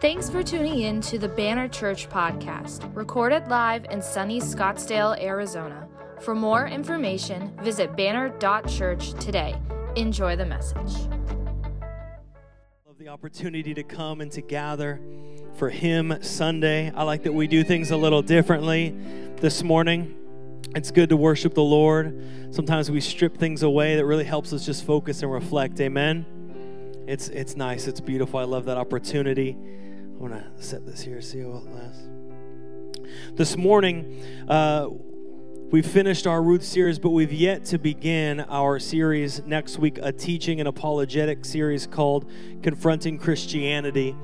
Thanks for tuning in to the Banner Church podcast, recorded live in sunny Scottsdale, Arizona. For more information, visit banner.church today. Enjoy the message. Love the opportunity to come and to gather for Him Sunday. I like that we do things a little differently this morning. It's good to worship the Lord. Sometimes we strip things away that really helps us just focus and reflect. Amen. It's it's nice. It's beautiful. I love that opportunity. I want to set this here, see how it lasts. This morning, uh, we finished our Ruth series, but we've yet to begin our series next week, a teaching and apologetic series called Confronting Christianity.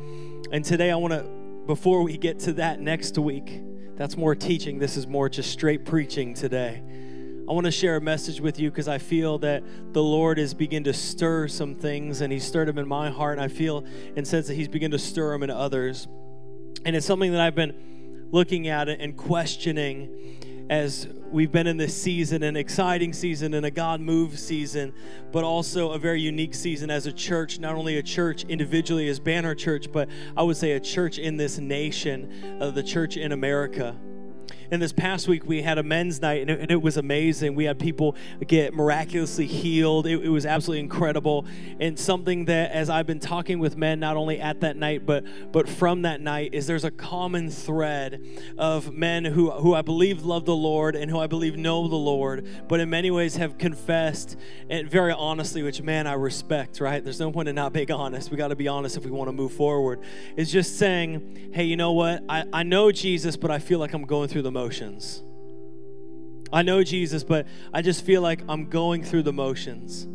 And today, I want to, before we get to that next week, that's more teaching. This is more just straight preaching today. I want to share a message with you because I feel that the Lord is beginning to stir some things, and He stirred them in my heart, and I feel and sense that He's beginning to stir them in others. And it's something that I've been looking at and questioning as we've been in this season, an exciting season and a God move season, but also a very unique season as a church, not only a church individually as Banner Church, but I would say a church in this nation, uh, the church in America. And this past week, we had a men's night, and it, and it was amazing. We had people get miraculously healed. It, it, was absolutely incredible, and something that, as I've been talking with men, not only at that night, but but from that night, is there's a common thread of men who who I believe love the Lord and who I believe know the Lord, but in many ways have confessed and very honestly, which man I respect. Right? There's no point in not being honest. We got to be honest if we want to move forward. Is just saying, hey, you know what? I I know Jesus, but I feel like I'm going through the motions. I know Jesus, but I just feel like I'm going through the motions.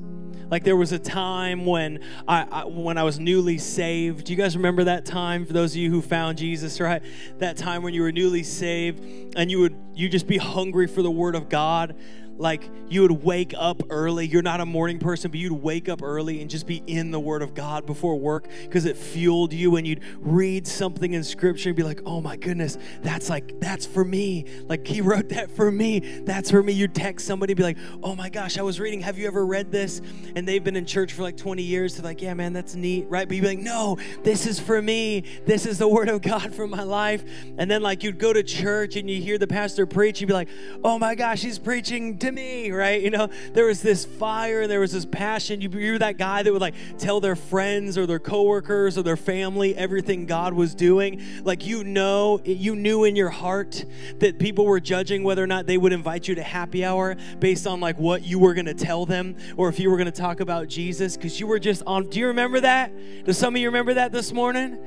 Like there was a time when I, I, when I was newly saved. Do you guys remember that time? For those of you who found Jesus, right? That time when you were newly saved and you would you just be hungry for the Word of God like you would wake up early. You're not a morning person, but you'd wake up early and just be in the Word of God before work because it fueled you. And you'd read something in Scripture and be like, oh my goodness, that's like, that's for me. Like He wrote that for me. That's for me. You'd text somebody, and be like, oh my gosh, I was reading, have you ever read this? And they've been in church for like 20 years. They're like, yeah, man, that's neat, right? But you'd be like, no, this is for me. This is the Word of God for my life. And then, like, you'd go to church and you hear the pastor preach, you'd be like, oh my gosh, he's preaching to me, right? You know, there was this fire and there was this passion. You, you were that guy that would like tell their friends or their coworkers or their family everything God was doing. Like you know, you knew in your heart that people were judging whether or not they would invite you to happy hour based on like what you were to tell them or if you were to talk about Jesus because you were just on. Do you remember that? Does some of you remember that this morning?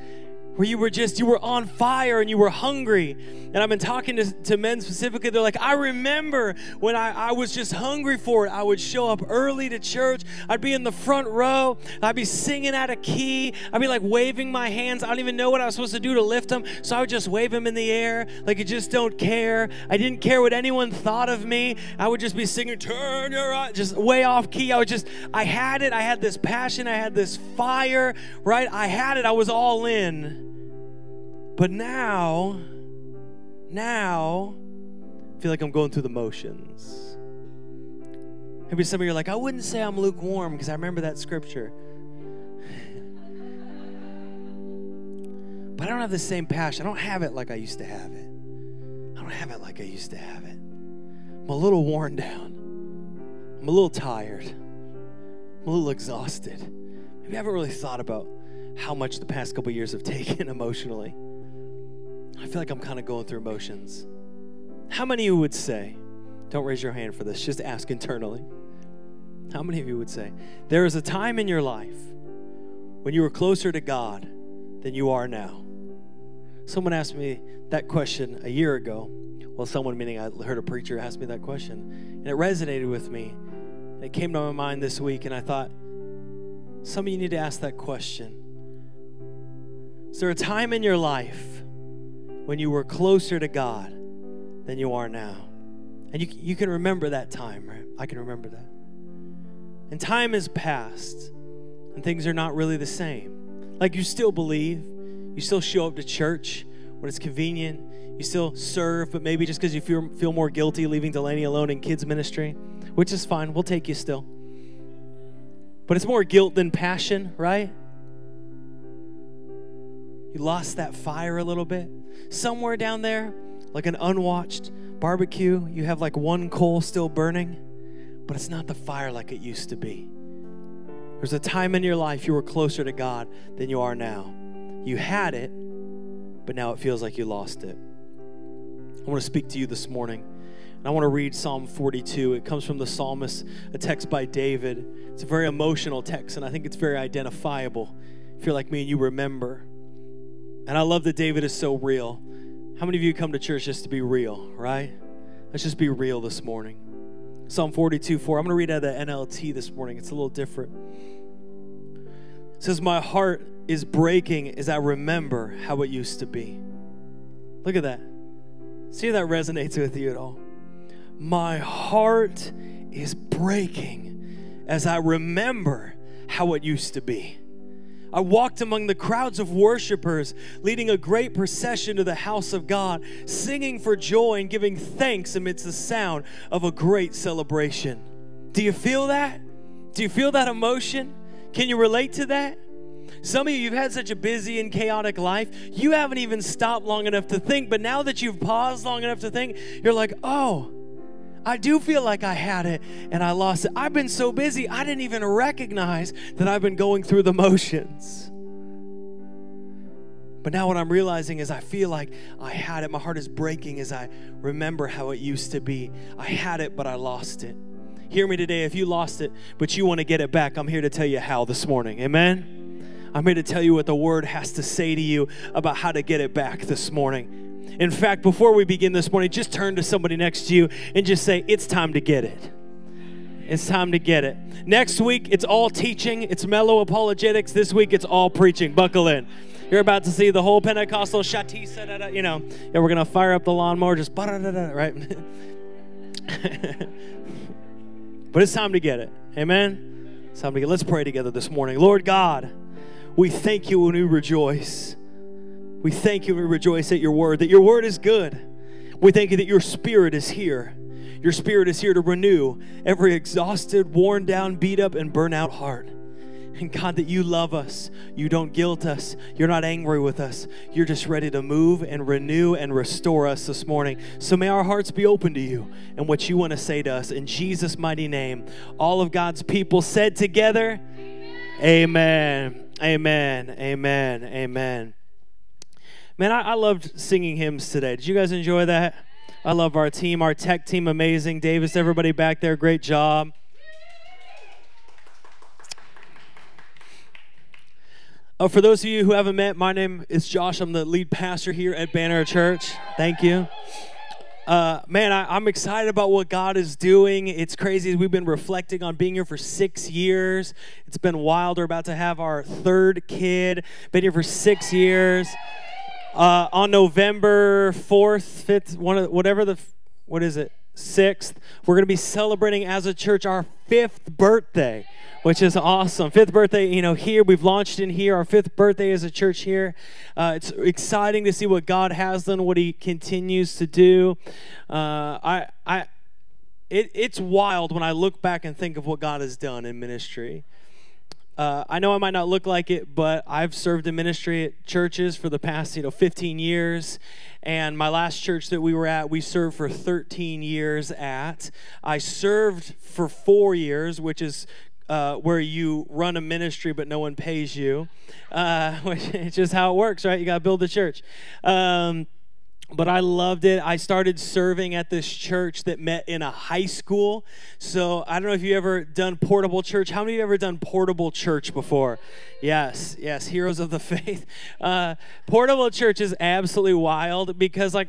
Where you were just you were on fire and you were hungry. And i've been talking to, to men specifically. They're like i remember when I, I was just hungry for it. I would show up early to church. I'd be in the front row. I'd be singing out of key. I'd be like waving my hands. I don't even know what i was supposed to do to lift them so i would just wave them in the air. Like you just don't care. I didn't care what anyone thought of me. I would just be singing turn your eyes just way off key. I would just i had it. I had this passion. I had this fire right? I had it. I was all in but now, now, I feel like I'm going through the motions. Maybe some of you are like, I wouldn't say I'm lukewarm because I remember that scripture. but I don't have the same passion. I don't have it like I used to have it. I don't have it like I used to have it. I'm a little worn down. I'm a little tired. I'm a little exhausted. Maybe I haven't really thought about how much the past couple years have taken emotionally. I feel like I'm kind of going through emotions. How many of you would say, don't raise your hand for this, just ask internally. How many of you would say, there is a time in your life when you were closer to God than you are now? Someone asked me that question a year ago. Well, someone, meaning I heard a preacher ask me that question, and it resonated with me. And it came to my mind this week, and I thought, some of you need to ask that question. Is there a time in your life when you were closer to God than you are now. And you, you can remember that time, right? I can remember that. And time has passed, and things are not really the same. Like you still believe, you still show up to church when it's convenient, you still serve, but maybe just because you feel, feel more guilty leaving Delaney alone in kids' ministry, which is fine. We'll take you still. But it's more guilt than passion, right? You lost that fire a little bit. Somewhere down there, like an unwatched barbecue, you have like one coal still burning, but it's not the fire like it used to be. There's a time in your life you were closer to God than you are now. You had it, but now it feels like you lost it. I want to speak to you this morning. And I want to read Psalm 42. It comes from the psalmist, a text by David. It's a very emotional text, and I think it's very identifiable. If you're like me and you remember. And I love that David is so real. How many of you come to church just to be real, right? Let's just be real this morning. Psalm 42 4. I'm going to read out of the NLT this morning. It's a little different. It says, My heart is breaking as I remember how it used to be. Look at that. See if that resonates with you at all. My heart is breaking as I remember how it used to be. I walked among the crowds of worshipers, leading a great procession to the house of God, singing for joy and giving thanks amidst the sound of a great celebration. Do you feel that? Do you feel that emotion? Can you relate to that? Some of you, you've had such a busy and chaotic life, you haven't even stopped long enough to think. But now that you've paused long enough to think, you're like, oh, I do feel like I had it and I lost it. I've been so busy, I didn't even recognize that I've been going through the motions. But now what I'm realizing is I feel like I had it. My heart is breaking as I remember how it used to be. I had it, but I lost it. Hear me today. If you lost it, but you want to get it back, I'm here to tell you how this morning. Amen? I'm here to tell you what the word has to say to you about how to get it back this morning. In fact, before we begin this morning, just turn to somebody next to you and just say, It's time to get it. It's time to get it. Next week, it's all teaching, it's mellow apologetics. This week, it's all preaching. Buckle in. You're about to see the whole Pentecostal shatisa, you know. Yeah, we're going to fire up the lawnmower, just right? but it's time to get it. Amen? It's time to get Let's pray together this morning. Lord God, we thank you and we rejoice we thank you and we rejoice at your word, that your word is good. We thank you that your spirit is here. Your spirit is here to renew every exhausted, worn down, beat up, and burnt out heart. And God, that you love us. You don't guilt us. You're not angry with us. You're just ready to move and renew and restore us this morning. So may our hearts be open to you and what you want to say to us. In Jesus' mighty name, all of God's people said together, Amen. Amen. Amen. Amen. Man, I, I loved singing hymns today. Did you guys enjoy that? I love our team, our tech team, amazing. Davis, everybody back there, great job. Uh, for those of you who haven't met, my name is Josh. I'm the lead pastor here at Banner Church. Thank you. Uh, man, I, am excited about what God is doing. It's crazy. We've been reflecting on being here for six years. It's been wild. We're about to have our third kid. Been here for six years. Uh, on November 4th, 5th, one of, whatever the, what is it, 6th, we're going to be celebrating as a church our fifth birthday, which is awesome. Fifth birthday, you know, here, we've launched in here, our fifth birthday as a church here. Uh, it's exciting to see what God has done, what He continues to do. Uh, I, I, it, it's wild when I look back and think of what God has done in ministry. Uh, I know I might not look like it, but I've served in ministry at churches for the past, you know, 15 years. And my last church that we were at, we served for 13 years at. I served for four years, which is uh, where you run a ministry but no one pays you, uh, which is just how it works, right? You got to build the church. Um, but I loved it. I started serving at this church that met in a high school. So I don't know if you ever done portable church. How many of you ever done portable church before? Yes, yes, heroes of the faith. Uh, portable church is absolutely wild because, like,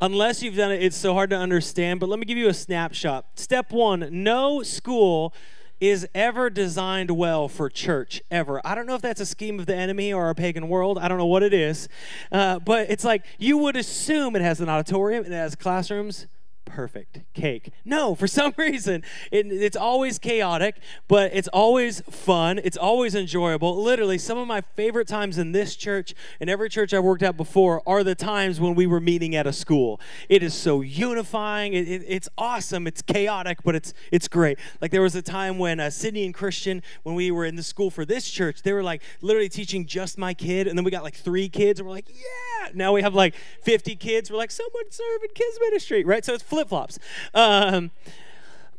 unless you've done it, it's so hard to understand. But let me give you a snapshot. Step one: no school is ever designed well for church, ever. I don't know if that's a scheme of the enemy or a pagan world. I don't know what it is. Uh, but it's like you would assume it has an auditorium, it has classrooms. Perfect cake. No, for some reason, it, it's always chaotic, but it's always fun. It's always enjoyable. Literally, some of my favorite times in this church and every church I've worked at before are the times when we were meeting at a school. It is so unifying. It, it, it's awesome. It's chaotic, but it's it's great. Like there was a time when uh, Sydney and Christian, when we were in the school for this church, they were like literally teaching just my kid, and then we got like three kids, and we're like, yeah. Now we have like 50 kids. We're like, someone serve in kids ministry, right? So it's flip flops. Um,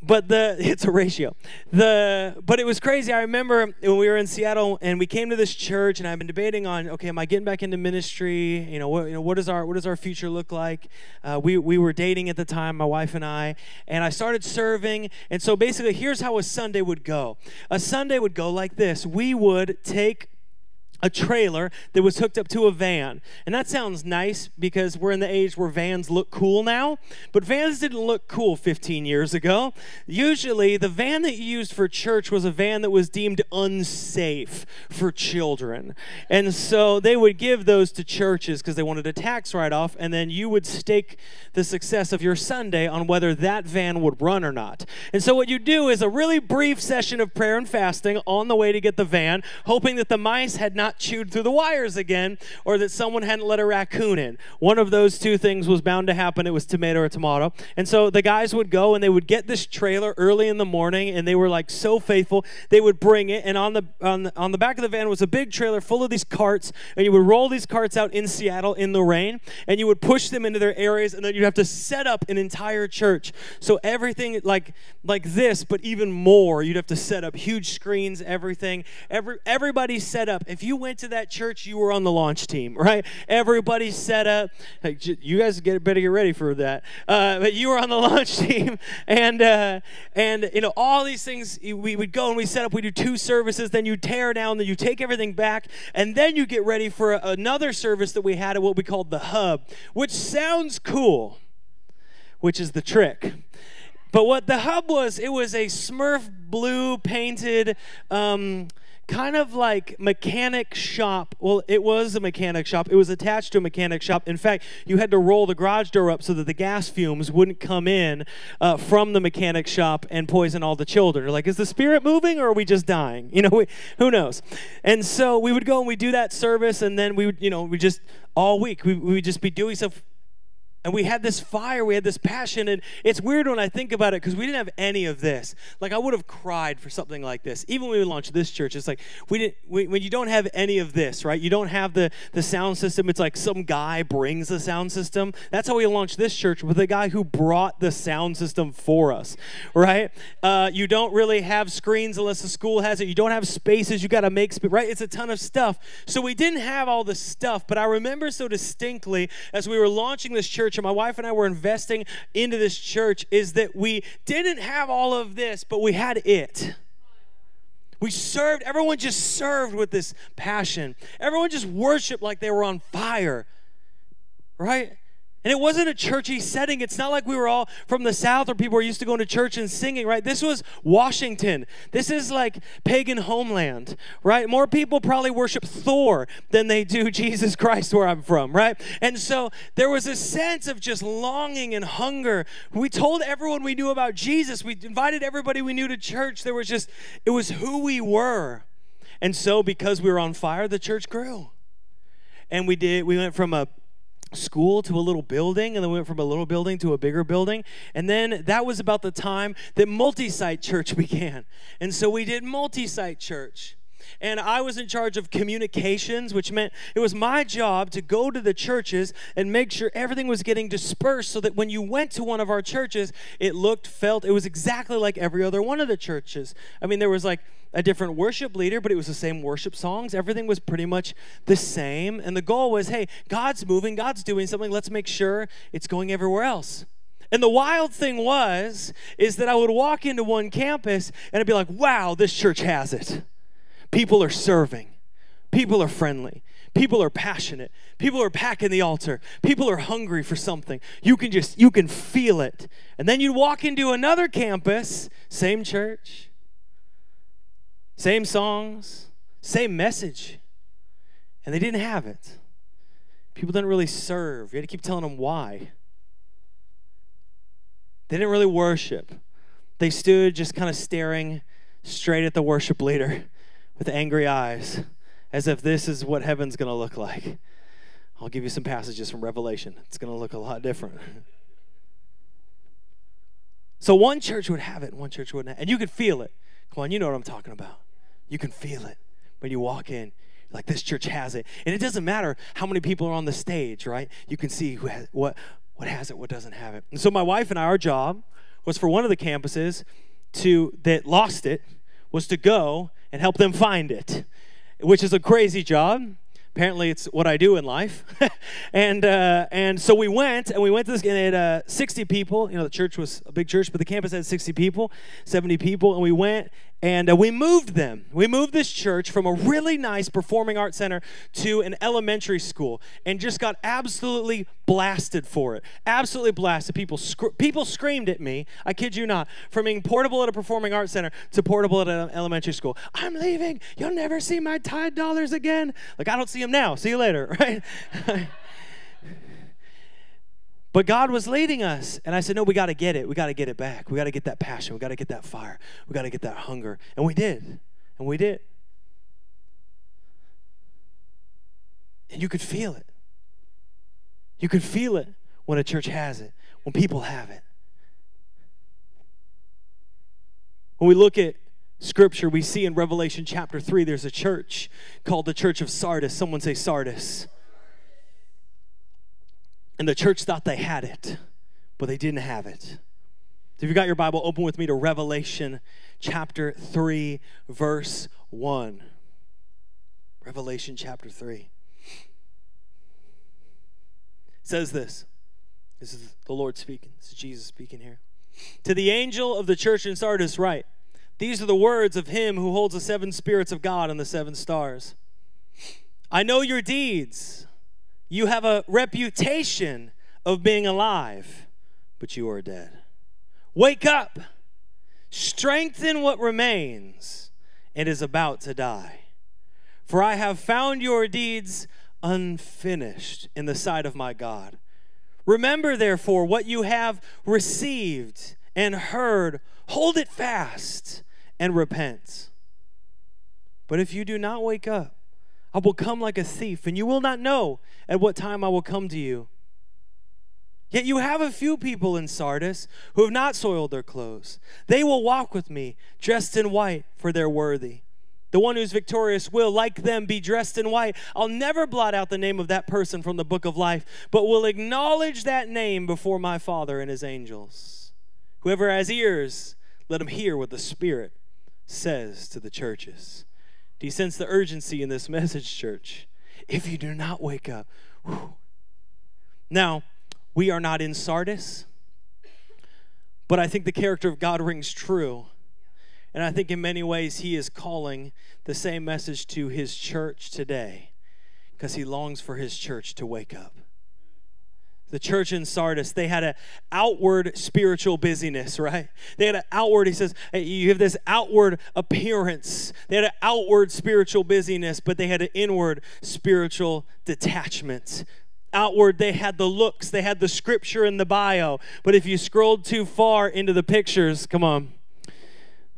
but the it's a ratio. The but it was crazy. I remember when we were in seattle and we came to this church and i've been debating on okay am i getting back into ministry? You know what you know what does our what does our future look like? Uh, we we were dating at the time my wife and i and i started serving. And so basically here's how a sunday would go. A sunday would go like this. We would take a trailer that was hooked up to a van. And that sounds nice because we're in the age where vans look cool now, but vans didn't look cool 15 years ago. Usually, the van that you used for church was a van that was deemed unsafe for children. And so they would give those to churches because they wanted a tax write off, and then you would stake the success of your Sunday on whether that van would run or not. And so, what you do is a really brief session of prayer and fasting on the way to get the van, hoping that the mice had not chewed through the wires again or that someone hadn't let a raccoon in. One of those two things was bound to happen. It was tomato or tomato. And so the guys would go and they would get this trailer early in the morning and they were like so faithful. They would bring it and on the on the, on the back of the van was a big trailer full of these carts and you would roll these carts out in Seattle in the rain and you would push them into their areas and then you'd have to set up an entire church. So everything like like this but even more. You'd have to set up huge screens, everything. Every everybody set up. If you went to that church, you were on the launch team, right? Everybody set up. You guys get better get ready for that. Uh, but you were on the launch team, and uh, and you know all these things. We would go and we set up. We do two services, then you tear down, then you take everything back, and then you get ready for another service that we had at what we called the hub, which sounds cool, which is the trick. But what the hub was, it was a Smurf blue painted. Um, kind of like mechanic shop. Well, it was a mechanic shop. It was attached to a mechanic shop. In fact, you had to roll the garage door up so that the gas fumes wouldn't come in uh, from the mechanic shop and poison all the children. You're like, is the spirit moving or are we just dying? You know, we, who knows? And so we would go and we do that service, and then we would, you know, we just all week we, we would just be doing stuff and we had this fire, we had this passion, and it's weird when I think about it because we didn't have any of this. Like I would have cried for something like this. Even when we launched this church, it's like we didn't. We, when you don't have any of this, right? You don't have the the sound system. It's like some guy brings the sound system. That's how we launched this church with a guy who brought the sound system for us, right? Uh, you don't really have screens unless the school has it. You don't have spaces. You got to make space, right? It's a ton of stuff. So we didn't have all the stuff, but I remember so distinctly as we were launching this church church and my wife and I were investing into this church is that we didn't have all of this, but we had it. We served, everyone just served with this passion. Everyone just worshiped like they were on fire, right? And it wasn't a churchy setting. It's not like we were all from the South or people were used to going to church and singing, right? This was Washington. This is like pagan homeland, right? More people probably worship Thor than they do Jesus Christ where I'm from, right? And so there was a sense of just longing and hunger. We told everyone we knew about Jesus. We invited everybody we knew to church. There was just, it was who we were. And so because we were on fire, the church grew. And we did, we went from a school to a little building and then we went from a little building to a bigger building. And then that was about the time that multi-site church began. And so we did multi-site church. And I was in charge of communications, which meant it was my job to go to the churches and make sure everything was getting dispersed so that when you went to one of our churches, it looked, felt, it was exactly like every other one of the churches. I mean, there was like a different worship leader, but it was the same worship songs. Everything was pretty much the same. And the goal was hey, God's moving, God's doing something. Let's make sure it's going everywhere else. And the wild thing was, is that I would walk into one campus and I'd be like, wow, this church has it. People are serving, people are friendly, people are passionate, people are packing the altar, people are hungry for something. You can just, you can feel it. And then you'd walk into another campus, same church, same songs, same message. And they didn't have it. People didn't really serve. You had to keep telling them why. They didn't really worship. They stood just kind of staring straight at the worship leader with angry eyes, as if this is what heaven's going to look like. I'll give you some passages from Revelation. It's going to look a lot different. So one church would have it, and one church wouldn't. Have, And you could feel it. Come on, you know what I'm talking about. You can feel it when you walk in. Like this church has it, and it doesn't matter how many people are on the stage, right? You can see who has, what what has it, what doesn't have it. And so my wife and I, our job was for one of the campuses to that lost it was to go and help them find it, which is a crazy job apparently it's what I do in life. and uh, and so we went and we went to this and it had uh, 60 people. You know, the church was a big church, but the campus had 60 people, 70 people, and we went and uh, we moved them. We moved this church from a really nice performing arts center to an elementary school and just got absolutely blasted for it. Absolutely blasted. People, sc- people screamed at me, I kid you not, from being portable at a performing arts center to portable at an elementary school. I'm leaving. You'll never see my Tide dollars again. Like, I don't see them now. See you later, right? But God was leading us. And I said, No, we got to get it. We got to get it back. We got to get that passion. We got to get that fire. We got to get that hunger. And we did. And we did. And you could feel it. You could feel it when a church has it, when people have it. When we look at scripture, we see in Revelation chapter 3, there's a church called the Church of Sardis. Someone say Sardis. And the church thought they had it, but they didn't have it. So if you got your Bible, open with me to Revelation chapter 3, verse 1. Revelation chapter 3. It says this. This is the Lord speaking. This is Jesus speaking here. To the angel of the church in Sardis, write These are the words of him who holds the seven spirits of God and the seven stars. I know your deeds you have a reputation of being alive, but you are dead. Wake up, strengthen what remains and is about to die. For I have found your deeds unfinished in the sight of my God. Remember, therefore, what you have received and heard, hold it fast and repent. But if you do not wake up, I will come like a thief, and you will not know at what time I will come to you. Yet you have a few people in Sardis who have not soiled their clothes. They will walk with me, dressed in white, for they're worthy. The one who's victorious will, like them, be dressed in white. I'll never blot out the name of that person from the book of life, but will acknowledge that name before my Father and his angels. Whoever has ears, let him hear what the Spirit says to the churches. Do you sense the urgency in this message, church? If you do not wake up. Whew. Now, we are not in Sardis, but I think the character of God rings true. And I think in many ways he is calling the same message to his church today because he longs for his church to wake up the church in Sardis, they had an outward spiritual busyness, right? They had an outward, he says, you have this outward appearance. They had an outward spiritual busyness, but they had an inward spiritual detachment. Outward, they had the looks, they had the scripture in the bio. But if you scrolled too far into the pictures, come on,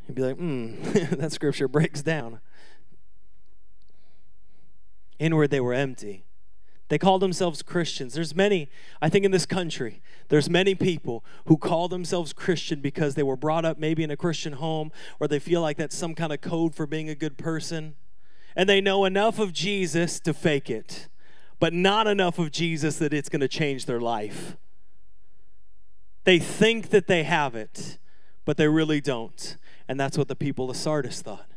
you'd be like, hmm, that scripture breaks down. Inward, they were empty. They call themselves Christians. There's many, I think in this country, there's many people who call themselves Christian because they were brought up maybe in a Christian home or they feel like that's some kind of code for being a good person. And they know enough of Jesus to fake it, but not enough of Jesus that it's going to change their life. They think that they have it, but they really don't. And that's what the people of Sardis thought.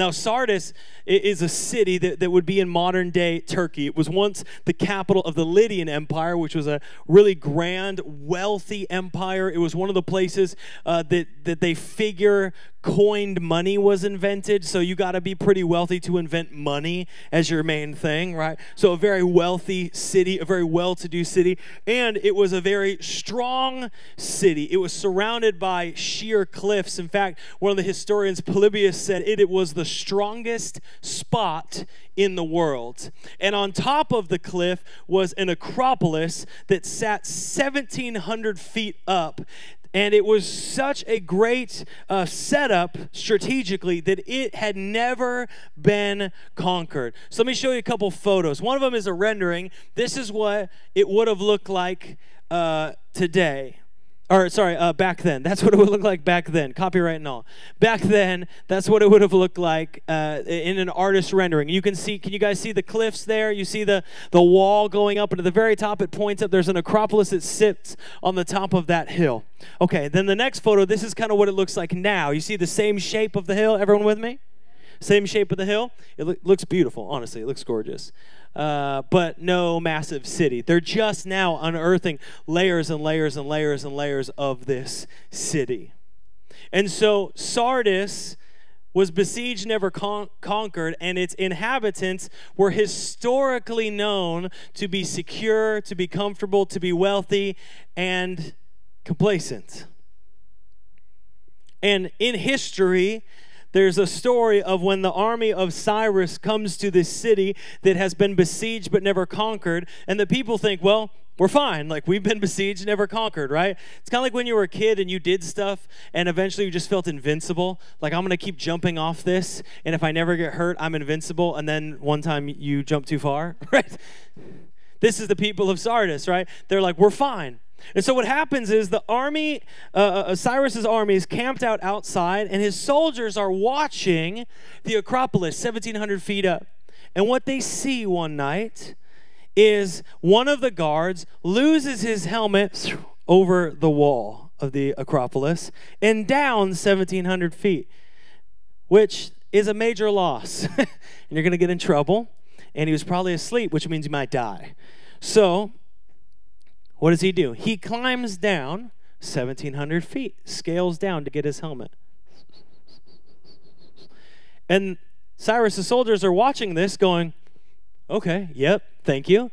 Now, Sardis is a city that, that would be in modern day Turkey. It was once the capital of the Lydian Empire, which was a really grand, wealthy empire. It was one of the places uh, that, that they figure coined money was invented. So you got to be pretty wealthy to invent money as your main thing, right? So a very wealthy city, a very well to do city. And it was a very strong city. It was surrounded by sheer cliffs. In fact, one of the historians, Polybius, said it, it was the strongest spot in the world. And on top of the cliff was an acropolis that sat 1,700 feet up. And it was such a great uh, setup strategically that it had never been conquered. So let me show you a couple photos. One of them is a rendering. This is what it would have looked like uh, today or sorry, uh, back then. That's what it would look like back then. Copyright and all. Back then, that's what it would have looked like uh, in an artist rendering. You can see. Can you guys see the cliffs there? You see the the wall going up, and at the very top, it points up. There's an acropolis that sits on the top of that hill. Okay. Then the next photo. This is kind of what it looks like now. You see the same shape of the hill. Everyone with me? Same shape of the hill. It lo- looks beautiful. Honestly, it looks gorgeous uh, but no massive city. They're just now unearthing layers and layers and layers and layers of this city. And so Sardis was besieged, never con- conquered, and its inhabitants were historically known to be secure, to be comfortable, to be wealthy, and complacent. And in history, there's a story of when the army of Cyrus comes to this city that has been besieged but never conquered, and the people think, well, we're fine. Like, we've been besieged, never conquered, right? It's kind of like when you were a kid and you did stuff and eventually you just felt invincible. Like, I'm going to keep jumping off this, and if I never get hurt, I'm invincible. And then one time you jump too far, right? This is the people of Sardis, right? They're like, we're fine. And so what happens is the army, uh, uh, Cyrus's army is camped out outside, and his soldiers are watching the Acropolis, 1,700 feet up. And what they see one night is one of the guards loses his helmet over the wall of the Acropolis and down 1,700 feet, which is a major loss. and you're going to get in trouble. And he was probably asleep, which means he might die. So what does he do? He climbs down 1,700 feet, scales down to get his helmet. And Cyrus's soldiers are watching this, going, okay, yep, thank you.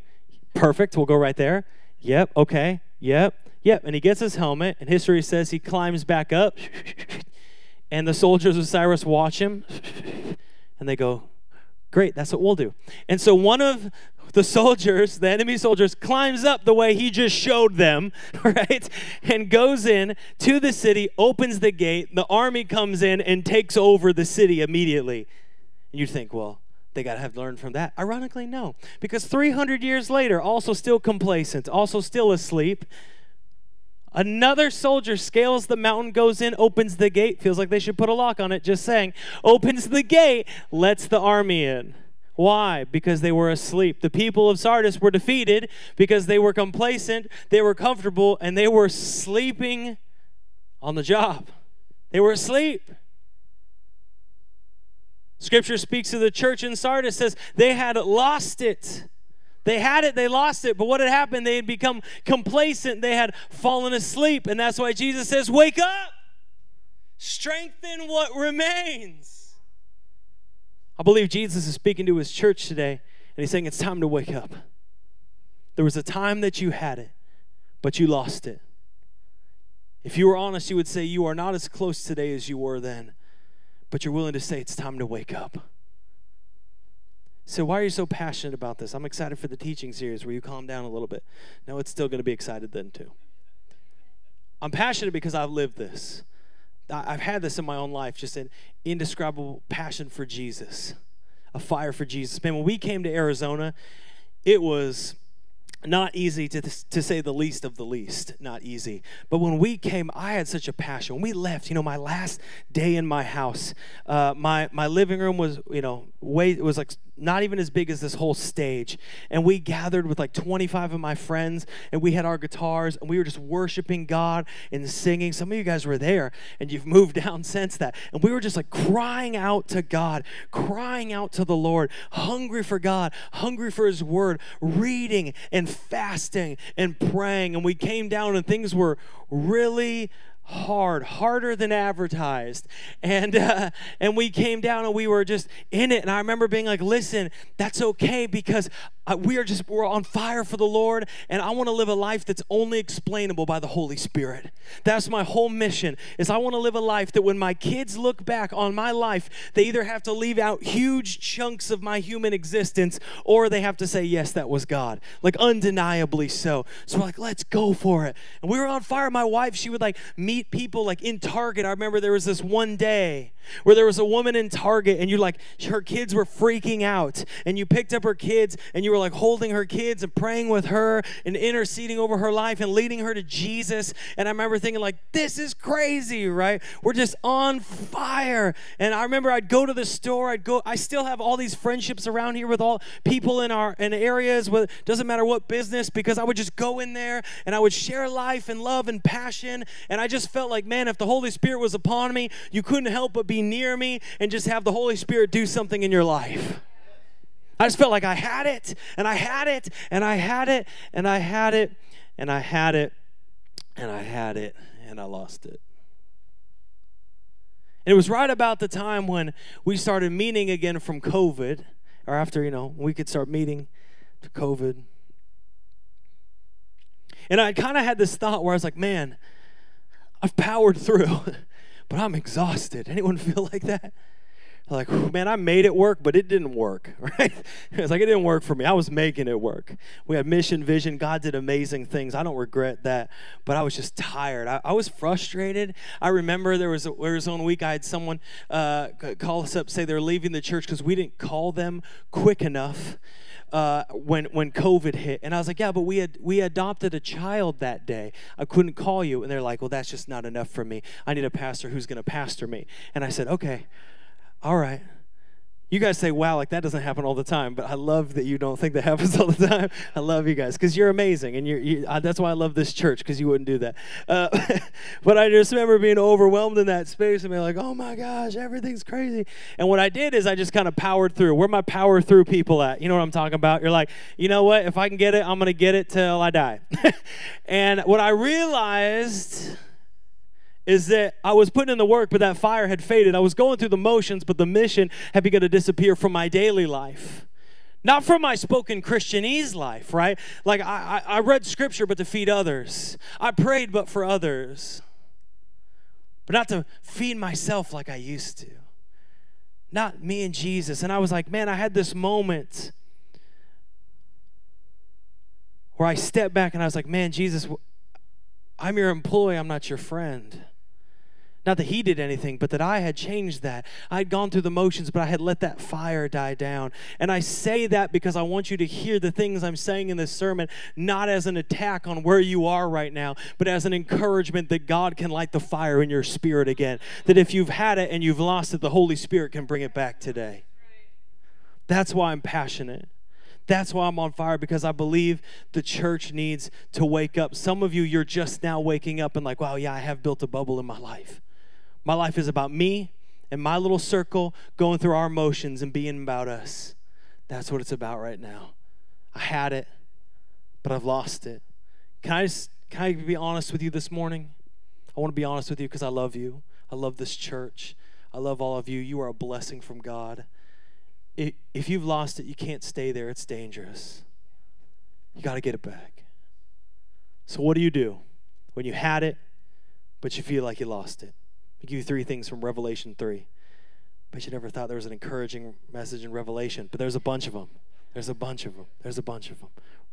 Perfect, we'll go right there. Yep, okay, yep, yep. And he gets his helmet, and history says he climbs back up, and the soldiers of Cyrus watch him, and they go, great, that's what we'll do. And so one of the soldiers, the enemy soldiers, climbs up the way he just showed them, right? And goes in to the city, opens the gate. The army comes in and takes over the city immediately. And you think, well, they got to have learned from that. Ironically, no. Because 300 years later, also still complacent, also still asleep, Another soldier scales the mountain, goes in, opens the gate, feels like they should put a lock on it, just saying, opens the gate, lets the army in. Why? Because they were asleep. The people of Sardis were defeated because they were complacent, they were comfortable, and they were sleeping on the job. They were asleep. Scripture speaks to the church in Sardis, says they had lost it. They had it, they lost it, but what had happened? They had become complacent, they had fallen asleep, and that's why Jesus says, Wake up, strengthen what remains. I believe Jesus is speaking to his church today, and he's saying it's time to wake up. There was a time that you had it, but you lost it. If you were honest, you would say you are not as close today as you were then, but you're willing to say it's time to wake up. So, why are you so passionate about this? I'm excited for the teaching series where you calm down a little bit. No, it's still going to be excited then, too. I'm passionate because I've lived this. I've had this in my own life, just an indescribable passion for Jesus, a fire for Jesus. Man, when we came to Arizona, it was not easy to, to say the least of the least not easy but when we came i had such a passion when we left you know my last day in my house uh, my my living room was you know way it was like not even as big as this whole stage. And we gathered with like 25 of my friends, and we had our guitars, and we were just worshiping God and singing. Some of you guys were there, and you've moved down since that. And we were just like crying out to God, crying out to the Lord, hungry for God, hungry for His Word, reading and fasting and praying. And we came down, and things were really hard, harder than advertised. And uh, and we came down and we were just in it. And I remember being like, "Listen, that's okay because uh, we are just we're on fire for the Lord, and I want to live a life that's only explainable by the Holy Spirit. That's my whole mission. Is I want to live a life that when my kids look back on my life, they either have to leave out huge chunks of my human existence, or they have to say, "Yes, that was God," like undeniably so. So we're like, "Let's go for it." And we were on fire. My wife, she would like meet people like in Target. I remember there was this one day where there was a woman in Target and you're like her kids were freaking out and you picked up her kids and you were like holding her kids and praying with her and interceding over her life and leading her to Jesus. And I remember thinking like this is crazy, right? We're just on fire. And I remember I'd go to the store, I'd go I still have all these friendships around here with all people in our in areas with doesn't matter what business because I would just go in there and I would share life and love and passion and I just felt like man if the Holy Spirit was upon me, you couldn't help but be near me and just have the Holy Spirit do something in your life. I just felt like I had it, and I had it, and I had it, and I had it, and I had it, and I had it, and I lost it. And it was right about the time when we started meeting again from COVID, or after, you know, we could start meeting to COVID. And I kind of had this thought where I was like, man, I've powered through. but I'm exhausted. Anyone feel like that? Like, man, I made it work, but it didn't work, right? It's like it didn't work for me. I was making it work. We had mission, vision. God did amazing things. I don't regret that, but I was just tired. I, I was frustrated. I remember there was a, there was one week I had someone uh, call us up, say they're leaving the church because we didn't call them quick enough uh, when when COVID hit, and I was like, yeah, but we had we adopted a child that day. I couldn't call you, and they're like, well, that's just not enough for me. I need a pastor who's going to pastor me. And I said, okay, all right. You guys say, wow, like that doesn't happen all the time, but I love that you don't think that happens all the time. I love you guys because you're amazing. And you're, you, uh, that's why I love this church because you wouldn't do that. Uh, but I just remember being overwhelmed in that space and being like, oh my gosh, everything's crazy. And what I did is I just kind of powered through. Where my power through people at? You know what I'm talking about? You're like, you know what? If I can get it, I'm going to get it till I die. and what I realized is that I was putting in the work, but that fire had faded. I was going through the motions, but the mission had begun to disappear from my daily life. Not from my spoken Christianese life, right? Like I, I, read scripture, but to feed others. I prayed, but for others. But not to feed myself like I used to. Not me and Jesus. And I was like, man, I had this moment where I stepped back and I was like, man, Jesus, I'm your employee, I'm not your friend. Not that he did anything, but that I had changed that. I had gone through the motions, but I had let that fire die down. And I say that because I want you to hear the things I'm saying in this sermon, not as an attack on where you are right now, but as an encouragement that God can light the fire in your spirit again. That if you've had it and you've lost it, the Holy Spirit can bring it back today. That's why I'm passionate. That's why I'm on fire because I believe the church needs to wake up. Some of you, you're just now waking up and like, wow, yeah, I have built a bubble in my life. My life is about me and my little circle going through our motions and being about us. That's what it's about right now. I had it, but I've lost it. Can I just can I be honest with you this morning? I want to be honest with you because I love you. I love this church. I love all of you. You are a blessing from God. If you've lost it, you can't stay there. It's dangerous. You got to get it back. So, what do you do when you had it, but you feel like you lost it? I'll give you three things from Revelation 3. Bet you never thought there was an encouraging message in Revelation, but there's a bunch of them. There's a bunch of them. There's a bunch of them.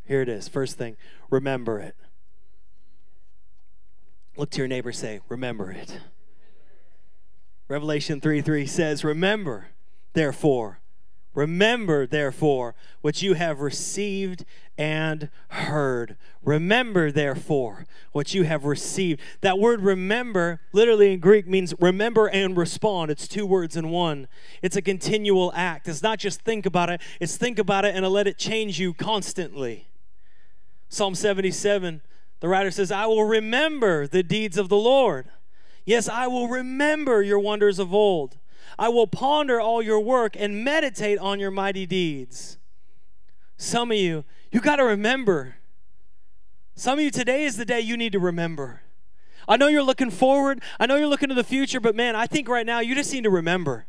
Here it is. First thing, remember it. Look to your neighbor, say, remember it. Revelation 3 3 says, Remember, therefore, Remember, therefore, what you have received and heard. Remember, therefore, what you have received. That word remember, literally in Greek, means remember and respond. It's two words in one. It's a continual act. It's not just think about it, it's think about it and let it change you constantly. Psalm 77, the writer says, I will remember the deeds of the Lord. Yes, I will remember your wonders of old. I will ponder all your work and meditate on your mighty deeds. Some of you, you got to remember. Some of you, today is the day you need to remember. I know you're looking forward. I know you're looking to the future, but man, I think right now you just need to remember.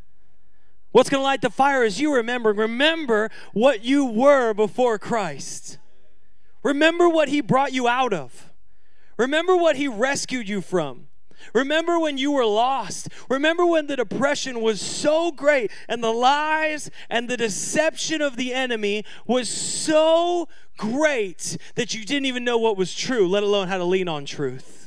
What's going to light the fire is you remember. Remember what you were before Christ. Remember what He brought you out of. Remember what He rescued you from. Remember when you were lost. Remember when the depression was so great and the lies and the deception of the enemy was so great that you didn't even know what was true, let alone how to lean on truth.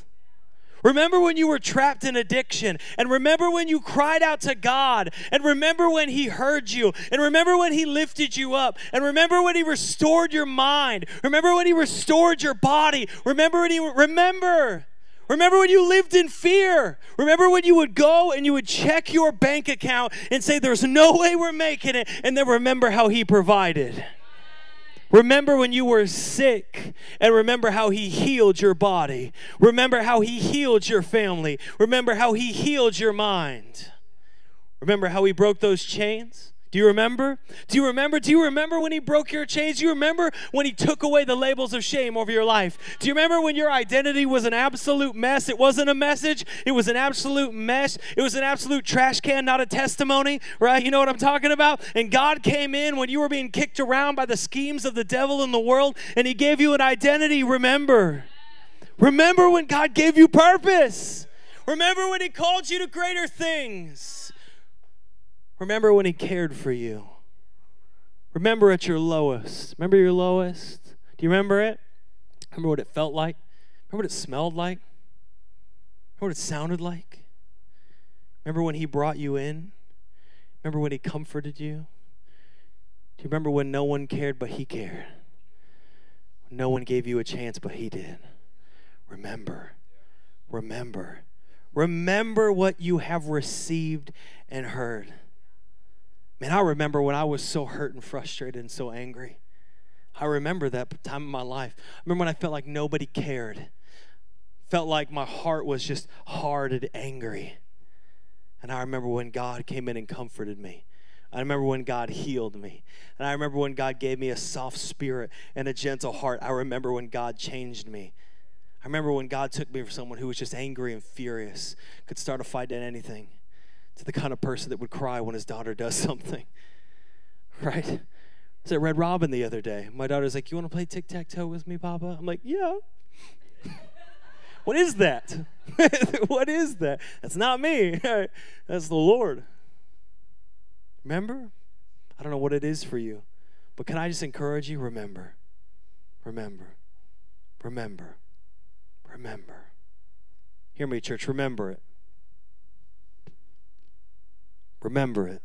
Remember when you were trapped in addiction, and remember when you cried out to God, and remember when He heard you, and remember when He lifted you up, and remember when He restored your mind, remember when He restored your body, remember when He remember. Remember when you lived in fear? Remember when you would go and you would check your bank account and say, There's no way we're making it, and then remember how He provided. Remember when you were sick and remember how he healed your body. Remember how he healed your family. Remember how he healed your mind. Remember how he broke those chains? Do you remember? Do you remember? Do you remember when he broke your chains? Do you remember when he took away the labels of shame over your life? Do you remember when your identity was an absolute mess? It wasn't a message, it was an absolute mess. It was an absolute trash can, not a testimony, right? You know what I'm talking about? And God came in when you were being kicked around by the schemes of the devil in the world and he gave you an identity. Remember. Remember when God gave you purpose. Remember when he called you to greater things. Remember when He cared for you. Remember at your lowest. Remember your lowest? Do you remember it? Remember what it felt like? Remember what it smelled like? Remember what it sounded like? Remember when He brought you in? Remember when He comforted you? Do you remember when no one cared but He cared? No one gave you a chance but He did. Remember. Remember. Remember what you have received and heard. Man, I remember when I was so hurt and frustrated and so angry. I remember that time in my life. I remember when I felt like nobody cared. Felt like my heart was just hard and angry. And I remember when God came in and comforted me. I remember when God healed me. And I remember when God gave me a soft spirit and a gentle heart. I remember when God changed me. I remember when God took me from someone who was just angry and furious, could start a fight at anything to the kind of person that would cry when his daughter does something. Right? I at Red Robin the other day. My daughter's like, You want to play tic tac toe with me, Papa? I'm like, Yeah. what is that? what is that? That's not me. That's the Lord. Remember? I don't know what it is for you, but can I just encourage you? Remember. Remember. Remember. Remember. Hear me, church. Remember it. Remember it.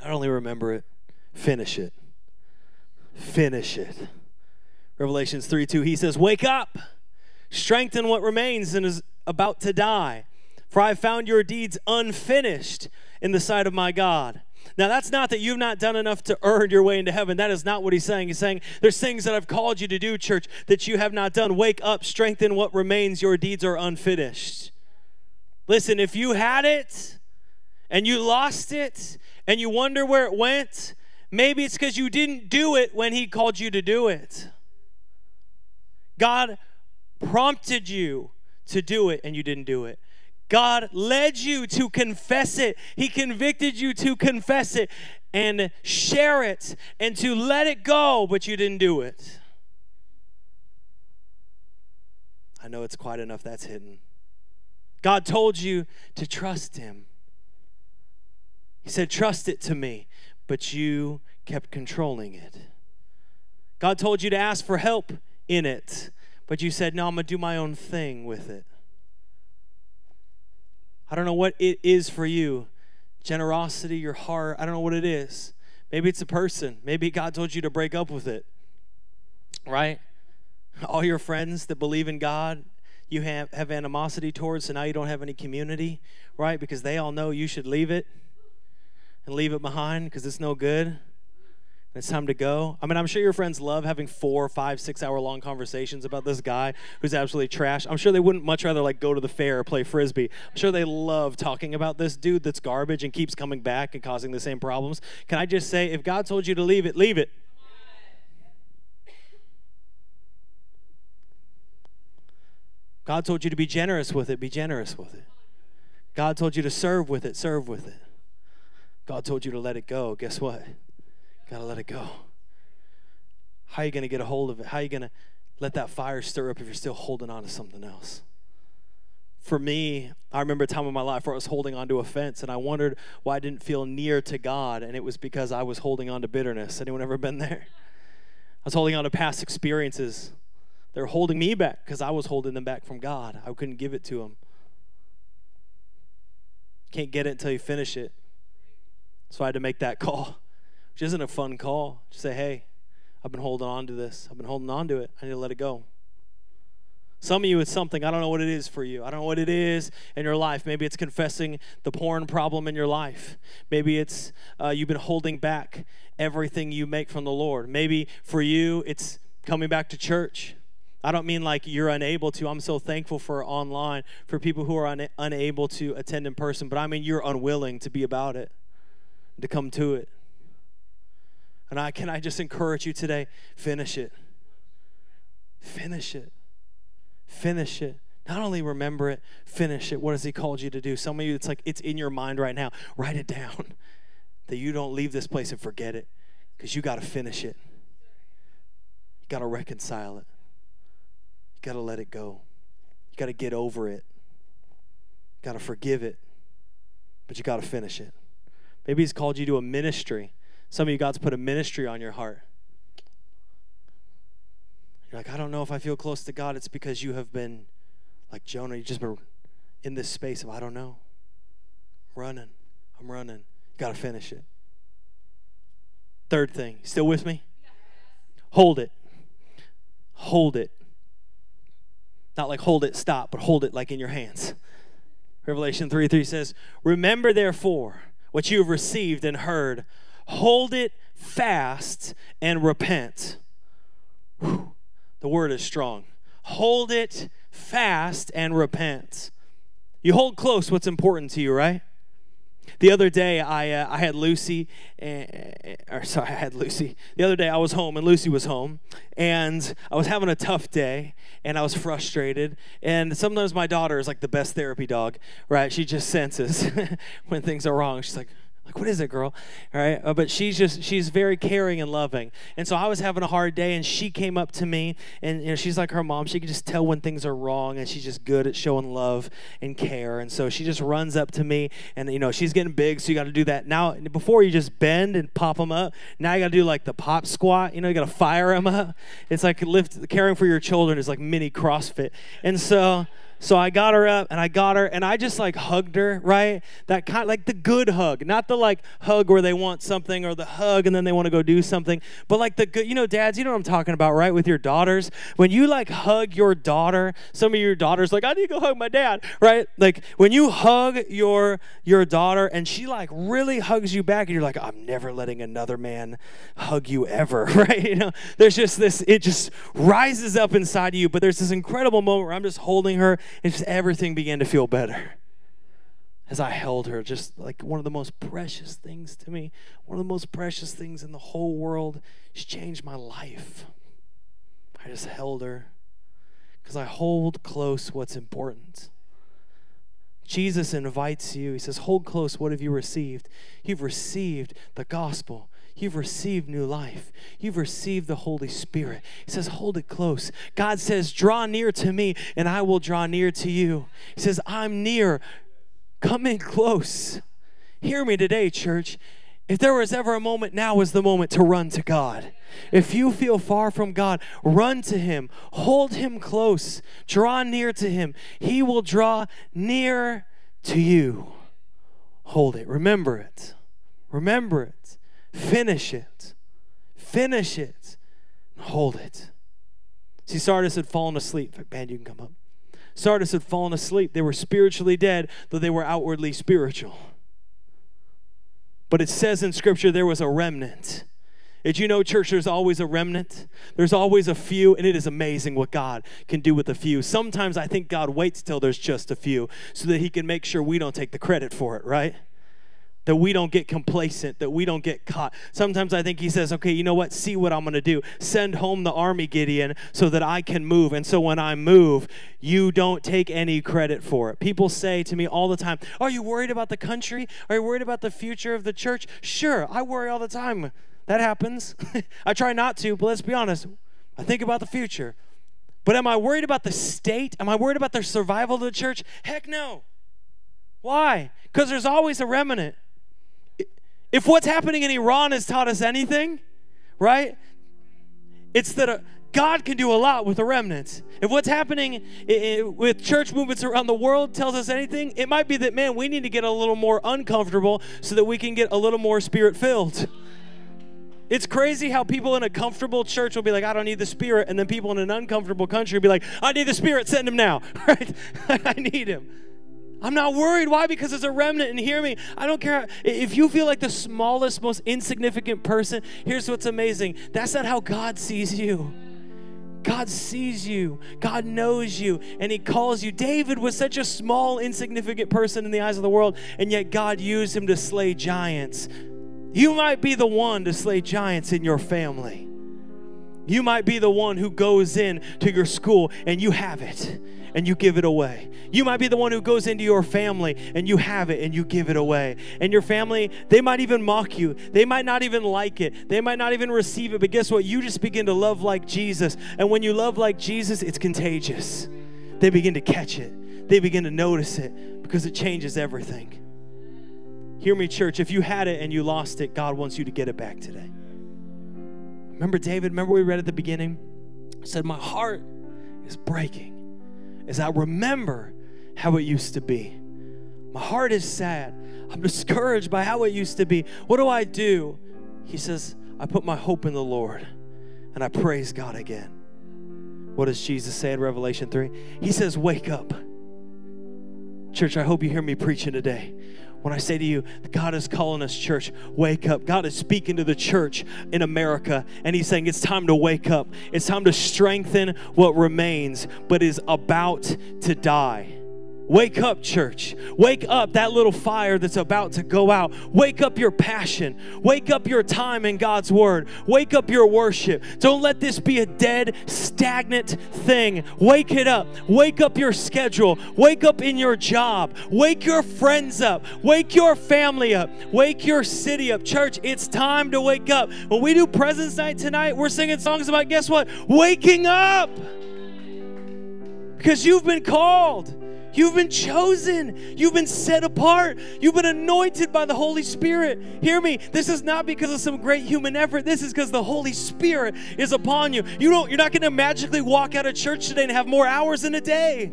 Not only remember it, finish it. Finish it. Revelations 3 2, he says, Wake up, strengthen what remains and is about to die. For I found your deeds unfinished in the sight of my God. Now, that's not that you've not done enough to earn your way into heaven. That is not what he's saying. He's saying there's things that I've called you to do, church, that you have not done. Wake up, strengthen what remains. Your deeds are unfinished. Listen, if you had it and you lost it and you wonder where it went, maybe it's because you didn't do it when he called you to do it. God prompted you to do it and you didn't do it. God led you to confess it. He convicted you to confess it and share it and to let it go, but you didn't do it. I know it's quite enough that's hidden. God told you to trust Him. He said, Trust it to me, but you kept controlling it. God told you to ask for help in it, but you said, No, I'm going to do my own thing with it. I don't know what it is for you generosity, your heart. I don't know what it is. Maybe it's a person. Maybe God told you to break up with it, right? All your friends that believe in God, you have, have animosity towards, so now you don't have any community, right? Because they all know you should leave it and leave it behind because it's no good and it's time to go. I mean, I'm sure your friends love having four, five, six hour long conversations about this guy who's absolutely trash. I'm sure they wouldn't much rather like go to the fair or play frisbee. I'm sure they love talking about this dude that's garbage and keeps coming back and causing the same problems. Can I just say, if God told you to leave it, leave it. God told you to be generous with it, be generous with it. God told you to serve with it, serve with it. God told you to let it go. Guess what? Got to let it go. How are you to get a hold of it? How are you to let that fire stir up if you're still holding on to something else? For me, I remember a time in my life where I was holding on to a fence and I wondered why I didn't feel near to God, and it was because I was holding on to bitterness. Anyone ever been there? I was holding on to past experiences. They're holding me back because I was holding them back from God. I couldn't give it to Him. Can't get it until you finish it. So I had to make that call, which isn't a fun call. Just say, hey, I've been holding on to this. I've been holding on to it. I need to let it go. Some of you, it's something, I don't know what it is for you. I don't know what it is in your life. Maybe it's confessing the porn problem in your life. Maybe it's uh, you've been holding back everything you make from the Lord. Maybe for you, it's coming back to church. I don't mean like you're unable to. I'm so thankful for online, for people who are un- unable to attend in person, but I mean you're unwilling to be about it, to come to it. And I can I just encourage you today, finish it. Finish it. Finish it. Not only remember it, finish it. What has He called you to do? Some of you, it's like it's in your mind right now. Write it down that you don't leave this place and forget it because you got to finish it. You got to reconcile it. You got to let it go. You got to get over it. You got to forgive it. But you got to finish it. Maybe He's called you to a ministry. Some of you, God's put a ministry on your heart. You're like, I don't know if I feel close to God. It's because you have been like Jonah. You've just been in this space of, I don't know. Running. I'm running. You got to finish it. Third thing, still with me? Hold it. Hold it. Not like hold it, stop, but hold it like in your hands. Revelation 3 3 says, Remember therefore what you have received and heard, hold it fast and repent. Whew. The word is strong. Hold it fast and repent. You hold close what's important to you, right? The other day, I uh, I had Lucy, and, or sorry, I had Lucy. The other day, I was home and Lucy was home, and I was having a tough day, and I was frustrated. And sometimes my daughter is like the best therapy dog, right? She just senses when things are wrong. She's like, like, what is it, girl? All right. Uh, but she's just, she's very caring and loving. And so I was having a hard day, and she came up to me, and, you know, she's like her mom. She can just tell when things are wrong, and she's just good at showing love and care. And so she just runs up to me, and, you know, she's getting big, so you got to do that. Now, before you just bend and pop them up, now you got to do like the pop squat. You know, you got to fire them up. It's like lift, caring for your children is like mini CrossFit. And so, so I got her up and I got her and I just like hugged her, right? That kind like the good hug, not the like hug where they want something or the hug and then they want to go do something, but like the good, you know, dads, you know what I'm talking about, right? With your daughters. When you like hug your daughter, some of your daughters like, I need to go hug my dad, right? Like when you hug your your daughter and she like really hugs you back and you're like, I'm never letting another man hug you ever, right? You know, there's just this, it just rises up inside of you, but there's this incredible moment where I'm just holding her and just everything began to feel better as I held her, just like one of the most precious things to me, one of the most precious things in the whole world. She changed my life. I just held her because I hold close what's important. Jesus invites you. He says, Hold close what have you received? You've received the gospel. You've received new life. You've received the Holy Spirit. He says, Hold it close. God says, Draw near to me, and I will draw near to you. He says, I'm near. Come in close. Hear me today, church. If there was ever a moment, now is the moment to run to God. If you feel far from God, run to Him. Hold Him close. Draw near to Him. He will draw near to you. Hold it. Remember it. Remember it. Finish it. Finish it. Hold it. See, Sardis had fallen asleep. Band, you can come up. Sardis had fallen asleep. They were spiritually dead, though they were outwardly spiritual. But it says in Scripture there was a remnant. Did you know, church, there's always a remnant? There's always a few, and it is amazing what God can do with a few. Sometimes I think God waits till there's just a few so that He can make sure we don't take the credit for it, right? That we don't get complacent, that we don't get caught. Sometimes I think he says, okay, you know what? See what I'm going to do. Send home the army, Gideon, so that I can move. And so when I move, you don't take any credit for it. People say to me all the time, Are you worried about the country? Are you worried about the future of the church? Sure, I worry all the time. That happens. I try not to, but let's be honest. I think about the future. But am I worried about the state? Am I worried about the survival of the church? Heck no. Why? Because there's always a remnant. If what's happening in Iran has taught us anything, right? It's that a, uh, God can do a lot with a remnant. If what's happening with church movements around the world tells us anything, it might be that, man, we need to get a little more uncomfortable so that we can get a little more spirit filled. It's crazy how people in a comfortable church will be like, I don't need the Spirit. And then people in an uncomfortable country will be like, I need the Spirit, send him now. Right? I need him. I'm not worried. Why? Because it's a remnant. And hear me, I don't care. If you feel like the smallest, most insignificant person, here's what's amazing that's not how God sees you. God sees you. God knows you. And He calls you. David was such a small, insignificant person in the eyes of the world, and yet God used him to slay giants. You might be the one to slay giants in your family. You might be the one who goes in to your school and you have it and you give it away. You might be the one who goes into your family and you have it and you give it away. And your family, they might even mock you. They might not even like it. They might not even receive it. But guess what? You just begin to love like Jesus. And when you love like Jesus, it's contagious. They begin to catch it, they begin to notice it because it changes everything. Hear me, church. If you had it and you lost it, God wants you to get it back today. Remember David? Remember we read at the beginning? said, My heart is breaking as I remember how it used to be. My heart is sad. I'm discouraged by how it used to be. What do I do? He says, I put my hope in the Lord and I praise God again. What does Jesus say in Revelation 3? He says, Wake up. Church, I hope you hear me preaching today when I say to you, God is calling us, church, wake up. God is speaking to the church in America, and He's saying it's time to wake up. It's time to strengthen what remains, but is about to die. Wake up, church. Wake up that little fire that's about to go out. Wake up your passion. Wake up your time in God's Word. Wake up your worship. Don't let this be a dead, stagnant thing. Wake it up. Wake up your schedule. Wake up in your job. Wake your friends up. Wake your family up. Wake your city up. Church, it's time to wake up. When we do Presence Night tonight, we're singing songs about, guess what? Waking up. Because you've been called. You've been chosen. You've been set apart. You've been anointed by the Holy Spirit. Hear me. This is not because of some great human effort. This is because the Holy Spirit is upon you. You don't you're not going to magically walk out of church today and have more hours in a day.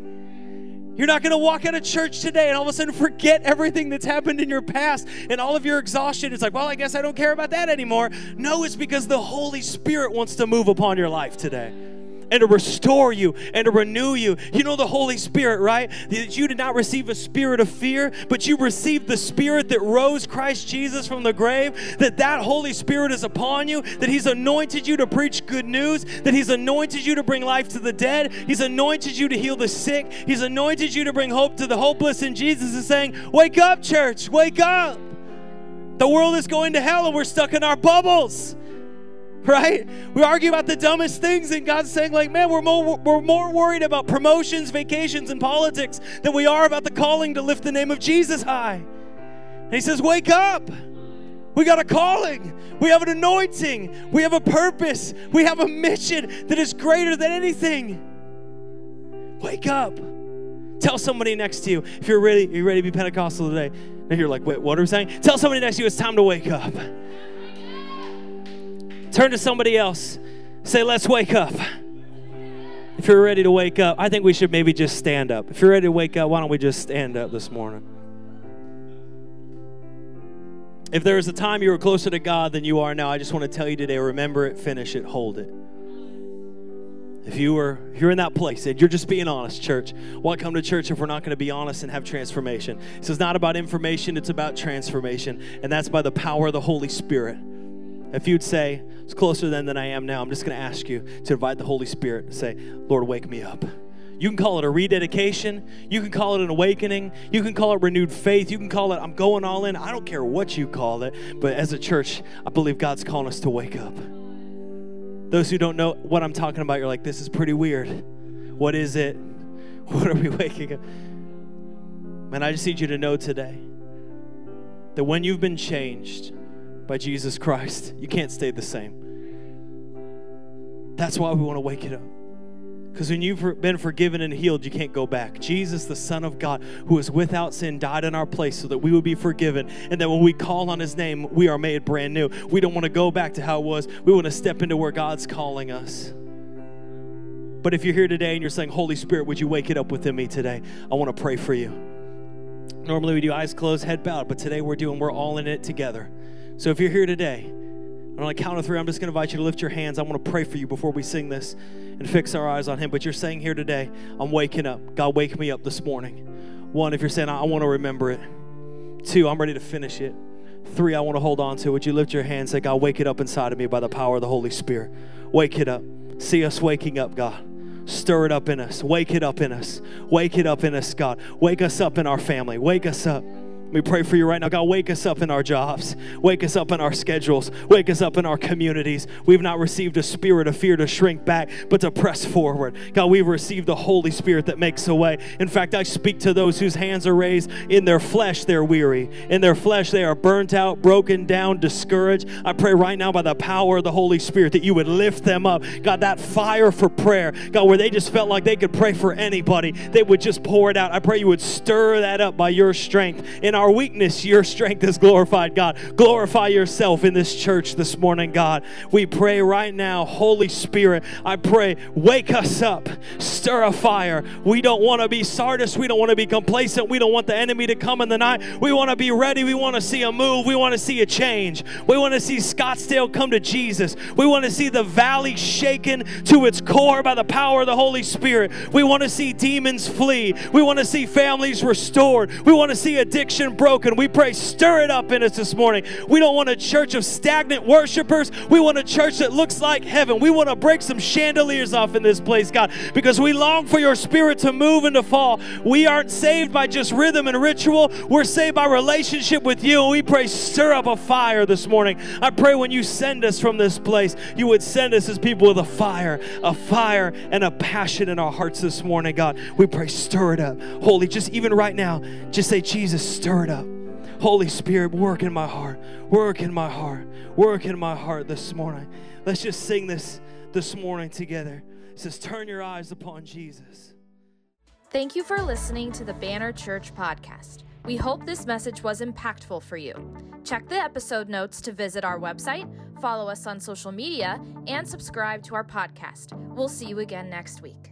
You're not going to walk out of church today and all of a sudden forget everything that's happened in your past and all of your exhaustion. It's like, well, I guess I don't care about that anymore. No, it's because the Holy Spirit wants to move upon your life today and to restore you and to renew you. You know the Holy Spirit, right? That you did not receive a spirit of fear, but you received the spirit that rose Christ Jesus from the grave, that that Holy Spirit is upon you, that he's anointed you to preach good news, that he's anointed you to bring life to the dead, he's anointed you to heal the sick, he's anointed you to bring hope to the hopeless and Jesus is saying, "Wake up, church. Wake up." The world is going to hell and we're stuck in our bubbles right? We argue about the dumbest things, and God's saying, like, man, we're more, we're more worried about promotions, vacations, and politics than we are about the calling to lift the name of Jesus high. And He says, wake up. We got a calling. We have an anointing. We have a purpose. We have a mission that is greater than anything. Wake up. Tell somebody next to you if you're ready, you're ready to be Pentecostal today. And you're like, wait, what are we saying? Tell somebody next to you it's time to wake up. Turn to somebody else. Say, let's wake up. If you're ready to wake up, I think we should maybe just stand up. If you're ready to wake up, why don't we just stand up this morning? If there was a time you were closer to God than you are now, I just want to tell you today remember it, finish it, hold it. If you were if you're in that place and you're just being honest, church, why come to church if we're not going to be honest and have transformation? This is not about information, it's about transformation, and that's by the power of the Holy Spirit. If you'd say, it's closer then than I am now, I'm just going to ask you to invite the Holy Spirit and say, Lord, wake me up. You can call it a rededication. You can call it an awakening. You can call it renewed faith. You can call it, I'm going all in. I don't care what you call it. But as a church, I believe God's calling us to wake up. Those who don't know what I'm talking about, you're like, this is pretty weird. What is it? What are we waking up? Man, I just need you to know today that when you've been changed by Jesus Christ, you can't stay the same. That's why we want to wake it up. Because when you've been forgiven and healed, you can't go back. Jesus, the Son of God, who is without sin, died in our place so that we would be forgiven. And that when we call on his name, we are made brand new. We don't want to go back to how it was. We want to step into where God's calling us. But if you're here today and you're saying, Holy Spirit, would you wake it up within me today? I want to pray for you. Normally we do eyes closed, head bowed, but today we're doing, we're all in it together. So if you're here today on a count of three, I'm just going to invite you to lift your hands. I want to pray for you before we sing this and fix our eyes on Him. But you're saying here today, I'm waking up. God, wake me up this morning. One, if you're saying, I want to remember it. Two, I'm ready to finish it. Three, I want to hold on to. Would you lift your hand and say, God, wake it up inside of me by the power of the Holy Spirit? Wake it up. See us waking up, God. Stir it up in us. Wake it up in us. Wake it up in us, God. Wake us up in our family. Wake us up. We pray for you right now. God, wake us up in our jobs. Wake us up in our schedules. Wake us up in our communities. We've not received a spirit of fear to shrink back, but to press forward. God, we've received the Holy Spirit that makes a way. In fact, I speak to those whose hands are raised. In their flesh, they're weary. In their flesh, they are burnt out, broken down, discouraged. I pray right now by the power of the Holy Spirit that you would lift them up. God, that fire for prayer, God, where they just felt like they could pray for anybody, they would just pour it out. I pray you would stir that up by your strength in our weakness, your strength is glorified, God. Glorify yourself in this church this morning, God. We pray right now, Holy Spirit, I pray, wake us up, stir a fire. We don't want to be Sardis. We don't want to be complacent. We don't want the enemy to come in the night. We want to be ready. We want to see a move. We want to see a change. We want to see Scottsdale come to Jesus. We want to see the valley shaken to its core by the power of the Holy Spirit. We want to see demons flee. We want to see families restored. We want to see addiction broken. We pray, stir it up in us this morning. We don't want a church of stagnant worshipers. We want a church that looks like heaven. We want to break some chandeliers off in this place, God, because we long for your spirit to move and to fall. We aren't saved by just rhythm and ritual. We're saved by relationship with you. And we pray, stir up a fire this morning. I pray when you send us from this place, you would send us as people with a fire, a fire and a passion in our hearts this morning, God. We pray, stir it up. Holy, just even right now, just say, Jesus, stir it up. Holy Spirit, work in my heart. Work in my heart. Work in my heart this morning. Let's just sing this this morning together. It says, Turn your eyes upon Jesus. Thank you for listening to the Banner Church podcast. We hope this message was impactful for you. Check the episode notes to visit our website, follow us on social media, and subscribe to our podcast. We'll see you again next week.